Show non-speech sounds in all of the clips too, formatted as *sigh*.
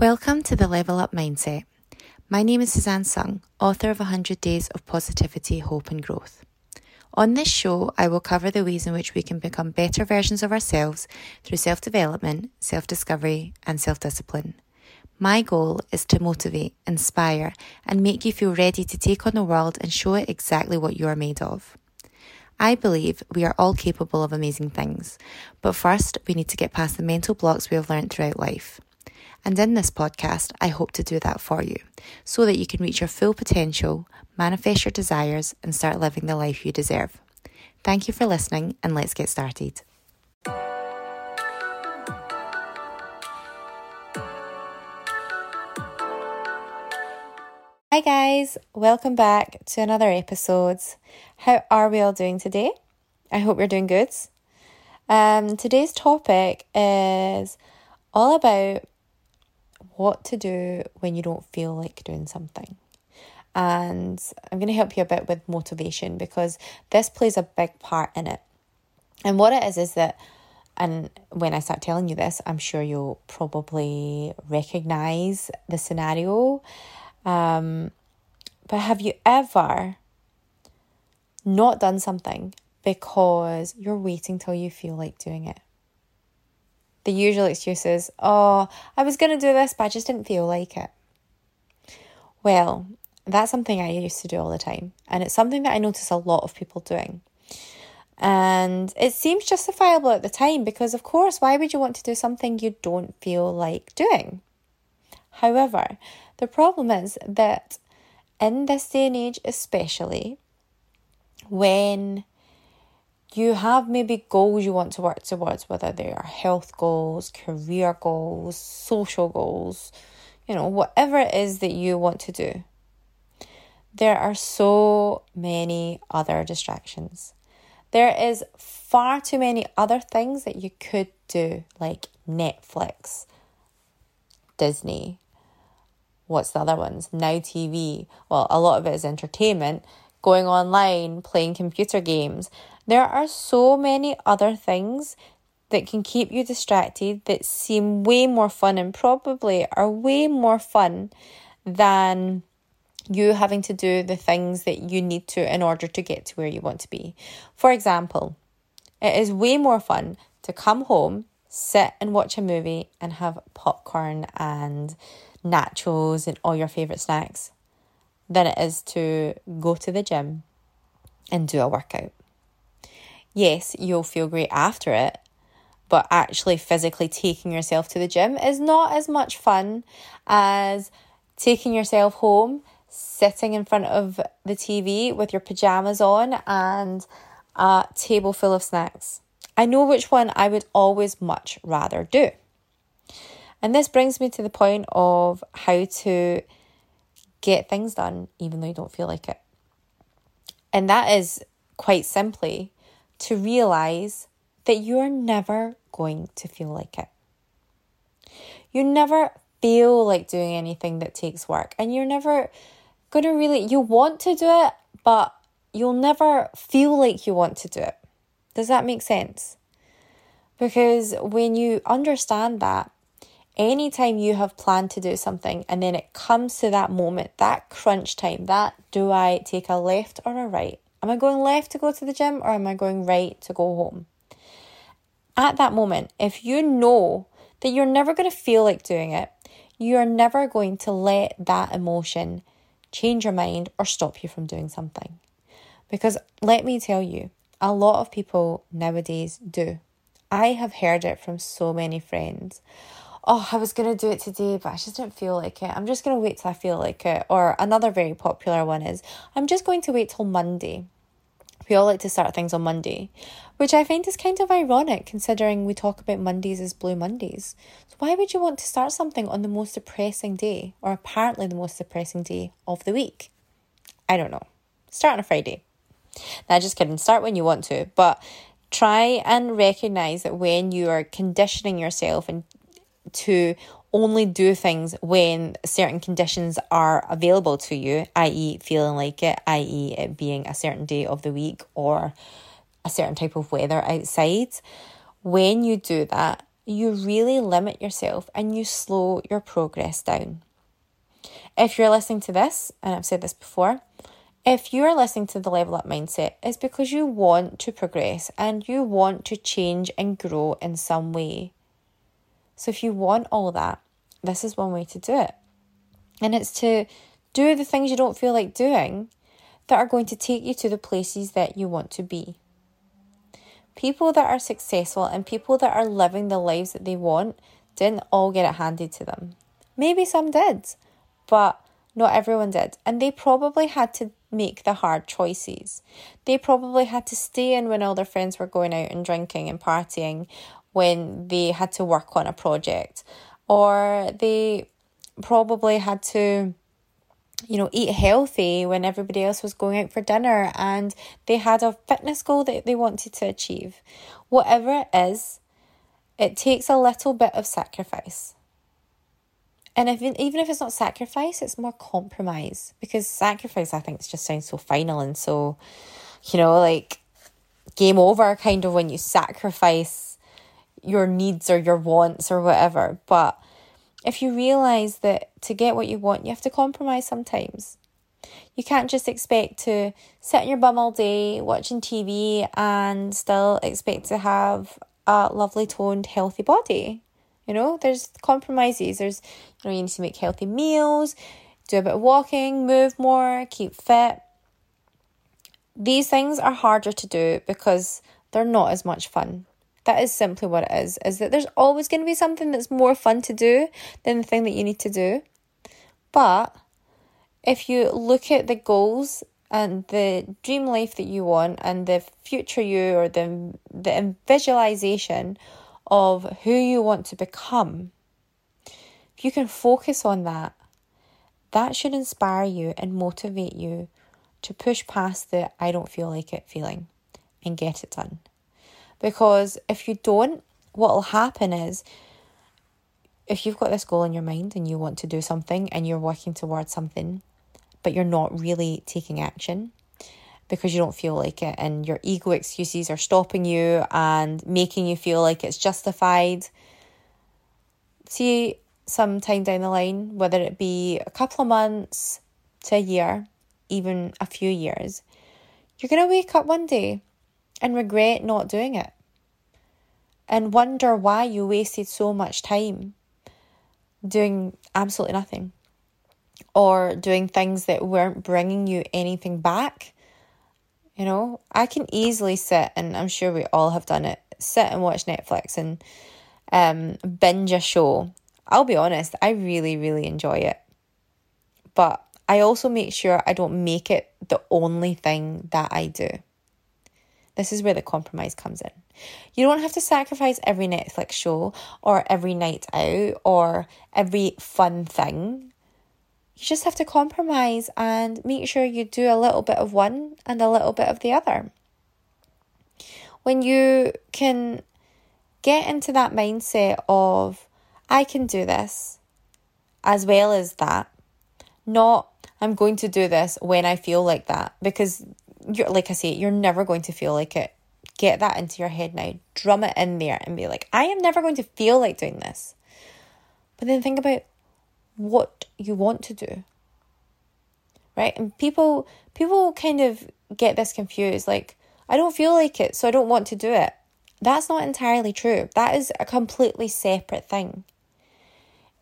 Welcome to the Level Up Mindset. My name is Suzanne Sung, author of 100 Days of Positivity, Hope and Growth. On this show, I will cover the ways in which we can become better versions of ourselves through self development, self discovery, and self discipline. My goal is to motivate, inspire, and make you feel ready to take on the world and show it exactly what you are made of. I believe we are all capable of amazing things, but first we need to get past the mental blocks we have learned throughout life. And in this podcast, I hope to do that for you so that you can reach your full potential, manifest your desires, and start living the life you deserve. Thank you for listening, and let's get started. Hi, guys, welcome back to another episode. How are we all doing today? I hope you're doing good. Um, today's topic is all about what to do when you don't feel like doing something. And I'm going to help you a bit with motivation because this plays a big part in it. And what it is is that, and when I start telling you this, I'm sure you'll probably recognize the scenario. Um, but have you ever not done something because you're waiting till you feel like doing it? The usual excuse is, oh, I was going to do this, but I just didn't feel like it. Well, that's something I used to do all the time. And it's something that I notice a lot of people doing. And it seems justifiable at the time because, of course, why would you want to do something you don't feel like doing? However, the problem is that in this day and age, especially, when you have maybe goals you want to work towards, whether they are health goals, career goals, social goals, you know, whatever it is that you want to do. There are so many other distractions. There is far too many other things that you could do, like Netflix, Disney. What's the other ones? Now TV. Well, a lot of it is entertainment, going online, playing computer games. There are so many other things that can keep you distracted that seem way more fun and probably are way more fun than you having to do the things that you need to in order to get to where you want to be. For example, it is way more fun to come home, sit and watch a movie and have popcorn and nachos and all your favorite snacks than it is to go to the gym and do a workout yes, you'll feel great after it, but actually physically taking yourself to the gym is not as much fun as taking yourself home, sitting in front of the TV with your pajamas on and a table full of snacks. I know which one I would always much rather do. And this brings me to the point of how to get things done even though you don't feel like it. And that is quite simply to realize that you're never going to feel like it. You never feel like doing anything that takes work, and you're never going to really, you want to do it, but you'll never feel like you want to do it. Does that make sense? Because when you understand that, anytime you have planned to do something and then it comes to that moment, that crunch time, that do I take a left or a right? Am I going left to go to the gym or am I going right to go home? At that moment, if you know that you're never going to feel like doing it, you're never going to let that emotion change your mind or stop you from doing something. Because let me tell you, a lot of people nowadays do. I have heard it from so many friends oh, I was going to do it today, but I just didn't feel like it. I'm just going to wait till I feel like it. Or another very popular one is, I'm just going to wait till Monday. We all like to start things on Monday, which I find is kind of ironic considering we talk about Mondays as Blue Mondays. So, why would you want to start something on the most depressing day, or apparently the most depressing day of the week? I don't know. Start on a Friday. Now, just kidding, start when you want to, but try and recognize that when you are conditioning yourself and to only do things when certain conditions are available to you, i.e., feeling like it, i.e., it being a certain day of the week or a certain type of weather outside. When you do that, you really limit yourself and you slow your progress down. If you're listening to this, and I've said this before, if you're listening to the level up mindset, it's because you want to progress and you want to change and grow in some way. So if you want all that, this is one way to do it. And it's to do the things you don't feel like doing that are going to take you to the places that you want to be. People that are successful and people that are living the lives that they want didn't all get it handed to them. Maybe some did, but not everyone did. And they probably had to make the hard choices. They probably had to stay in when all their friends were going out and drinking and partying when they had to work on a project. Or they probably had to you know, eat healthy when everybody else was going out for dinner and they had a fitness goal that they wanted to achieve. Whatever it is, it takes a little bit of sacrifice. And if, even if it's not sacrifice, it's more compromise because sacrifice, I think, just sounds so final and so, you know, like game over kind of when you sacrifice your needs or your wants or whatever. But if you realize that to get what you want, you have to compromise sometimes. You can't just expect to sit in your bum all day watching TV and still expect to have a lovely toned, healthy body. You know, there's compromises. There's, you know, you need to make healthy meals, do a bit of walking, move more, keep fit. These things are harder to do because they're not as much fun. That is simply what it is, is that there's always going to be something that's more fun to do than the thing that you need to do. But if you look at the goals and the dream life that you want and the future you or the the visualization of who you want to become, if you can focus on that, that should inspire you and motivate you to push past the I don't feel like it feeling and get it done. Because if you don't, what will happen is if you've got this goal in your mind and you want to do something and you're working towards something, but you're not really taking action, because you don't feel like it and your ego excuses are stopping you and making you feel like it's justified. See, sometime down the line, whether it be a couple of months to a year, even a few years, you're going to wake up one day and regret not doing it and wonder why you wasted so much time doing absolutely nothing or doing things that weren't bringing you anything back you know, I can easily sit, and I'm sure we all have done it, sit and watch Netflix and um, binge a show. I'll be honest, I really, really enjoy it. But I also make sure I don't make it the only thing that I do. This is where the compromise comes in. You don't have to sacrifice every Netflix show or every night out or every fun thing you just have to compromise and make sure you do a little bit of one and a little bit of the other. When you can get into that mindset of, I can do this, as well as that, not I'm going to do this when I feel like that, because you're like I say, you're never going to feel like it. Get that into your head now, drum it in there, and be like, I am never going to feel like doing this. But then think about what you want to do. Right? And people people kind of get this confused like I don't feel like it, so I don't want to do it. That's not entirely true. That is a completely separate thing.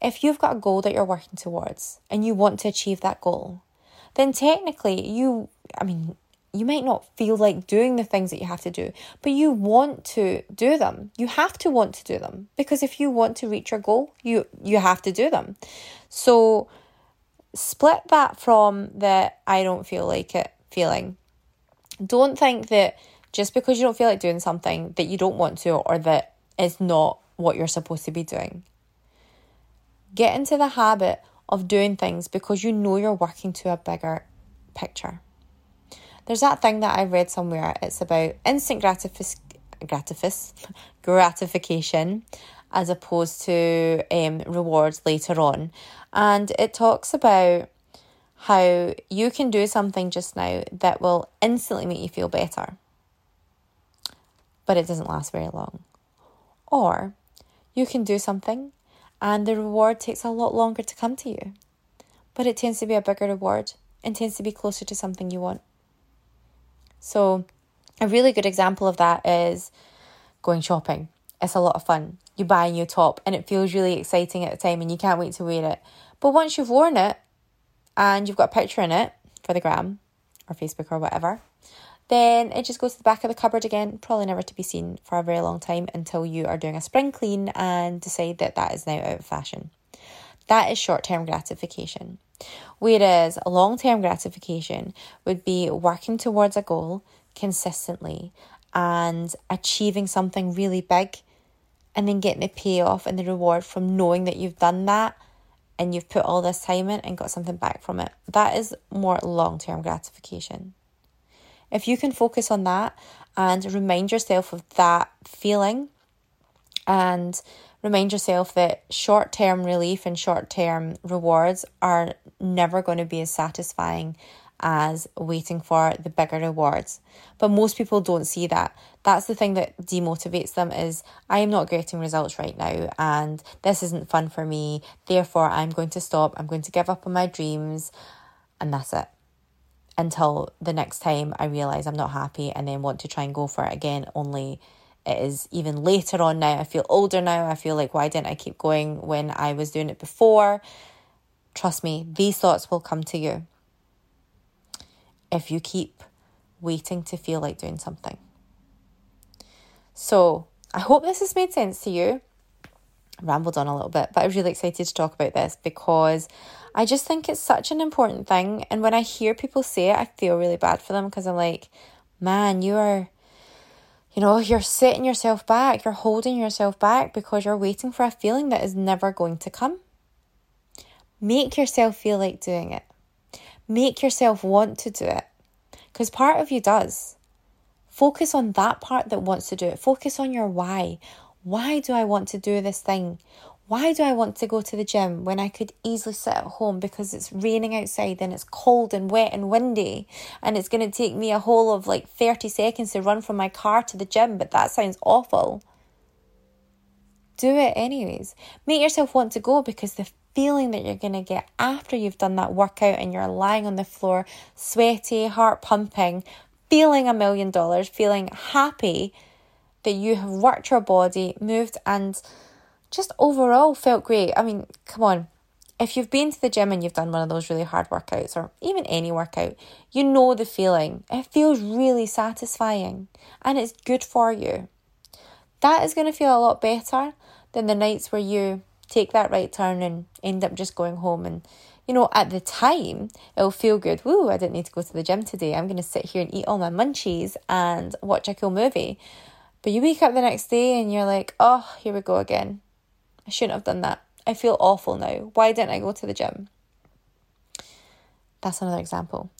If you've got a goal that you're working towards and you want to achieve that goal, then technically you, I mean, you might not feel like doing the things that you have to do, but you want to do them. You have to want to do them because if you want to reach your goal, you you have to do them. So split that from the I don't feel like it feeling. Don't think that just because you don't feel like doing something that you don't want to or that is not what you're supposed to be doing. Get into the habit of doing things because you know you're working to a bigger picture. There's that thing that I read somewhere. It's about instant gratif- gratifis- *laughs* gratification as opposed to um, rewards later on. And it talks about how you can do something just now that will instantly make you feel better, but it doesn't last very long. Or you can do something and the reward takes a lot longer to come to you. But it tends to be a bigger reward and tends to be closer to something you want. So, a really good example of that is going shopping. It's a lot of fun. You buy a new top and it feels really exciting at the time and you can't wait to wear it. But once you've worn it and you've got a picture in it for the gram or Facebook or whatever, then it just goes to the back of the cupboard again, probably never to be seen for a very long time until you are doing a spring clean and decide that that is now out of fashion. That is short term gratification. Whereas long term gratification would be working towards a goal consistently and achieving something really big and then getting the payoff and the reward from knowing that you've done that and you've put all this time in and got something back from it. That is more long term gratification. If you can focus on that and remind yourself of that feeling and remind yourself that short term relief and short term rewards are never going to be as satisfying as waiting for the bigger rewards. But most people don't see that. That's the thing that demotivates them is I am not getting results right now and this isn't fun for me. Therefore, I'm going to stop. I'm going to give up on my dreams and that's it until the next time I realize I'm not happy and then want to try and go for it again. Only it is even later on now. I feel older now. I feel like, why didn't I keep going when I was doing it before? Trust me, these thoughts will come to you if you keep waiting to feel like doing something. So, I hope this has made sense to you. Rambled on a little bit, but I was really excited to talk about this because I just think it's such an important thing. And when I hear people say it, I feel really bad for them because I'm like, man, you are, you know, you're setting yourself back, you're holding yourself back because you're waiting for a feeling that is never going to come. Make yourself feel like doing it, make yourself want to do it because part of you does. Focus on that part that wants to do it. Focus on your why. Why do I want to do this thing? Why do I want to go to the gym when I could easily sit at home because it's raining outside and it's cold and wet and windy and it's going to take me a whole of like 30 seconds to run from my car to the gym, but that sounds awful. Do it anyways. Make yourself want to go because the feeling that you're going to get after you've done that workout and you're lying on the floor, sweaty, heart pumping, feeling a million dollars, feeling happy that you have worked your body, moved, and just overall felt great. I mean, come on. If you've been to the gym and you've done one of those really hard workouts or even any workout, you know the feeling. It feels really satisfying and it's good for you. That is going to feel a lot better than the nights where you take that right turn and end up just going home and you know, at the time, it'll feel good. Woo, I didn't need to go to the gym today. I'm going to sit here and eat all my munchies and watch a cool movie. But you wake up the next day and you're like, oh, here we go again. I shouldn't have done that. I feel awful now. Why didn't I go to the gym? That's another example.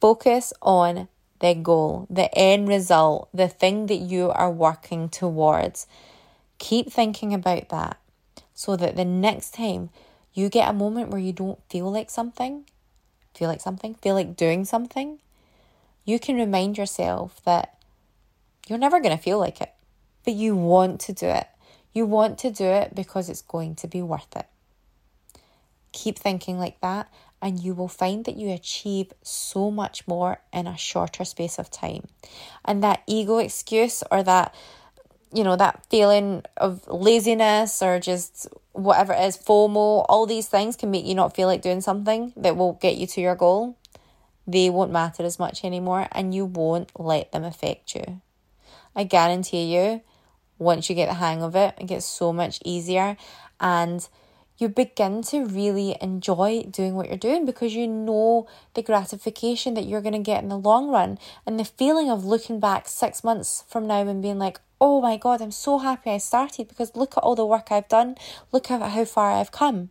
Focus on the goal, the end result, the thing that you are working towards. Keep thinking about that so that the next time you get a moment where you don't feel like something, feel like something, feel like doing something, you can remind yourself that you're never going to feel like it, but you want to do it. You want to do it because it's going to be worth it. Keep thinking like that, and you will find that you achieve so much more in a shorter space of time. And that ego excuse or that, you know, that feeling of laziness or just whatever it is, FOMO, all these things can make you not feel like doing something that will get you to your goal. They won't matter as much anymore, and you won't let them affect you. I guarantee you, once you get the hang of it, it gets so much easier and you begin to really enjoy doing what you're doing because you know the gratification that you're going to get in the long run and the feeling of looking back six months from now and being like, oh my God, I'm so happy I started because look at all the work I've done, look at how far I've come.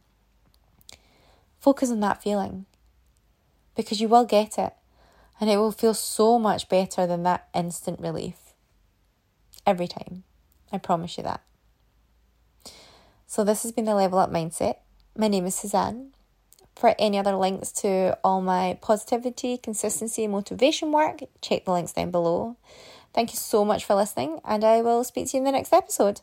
Focus on that feeling because you will get it and it will feel so much better than that instant relief every time. I promise you that. So, this has been the Level Up Mindset. My name is Suzanne. For any other links to all my positivity, consistency, motivation work, check the links down below. Thank you so much for listening, and I will speak to you in the next episode.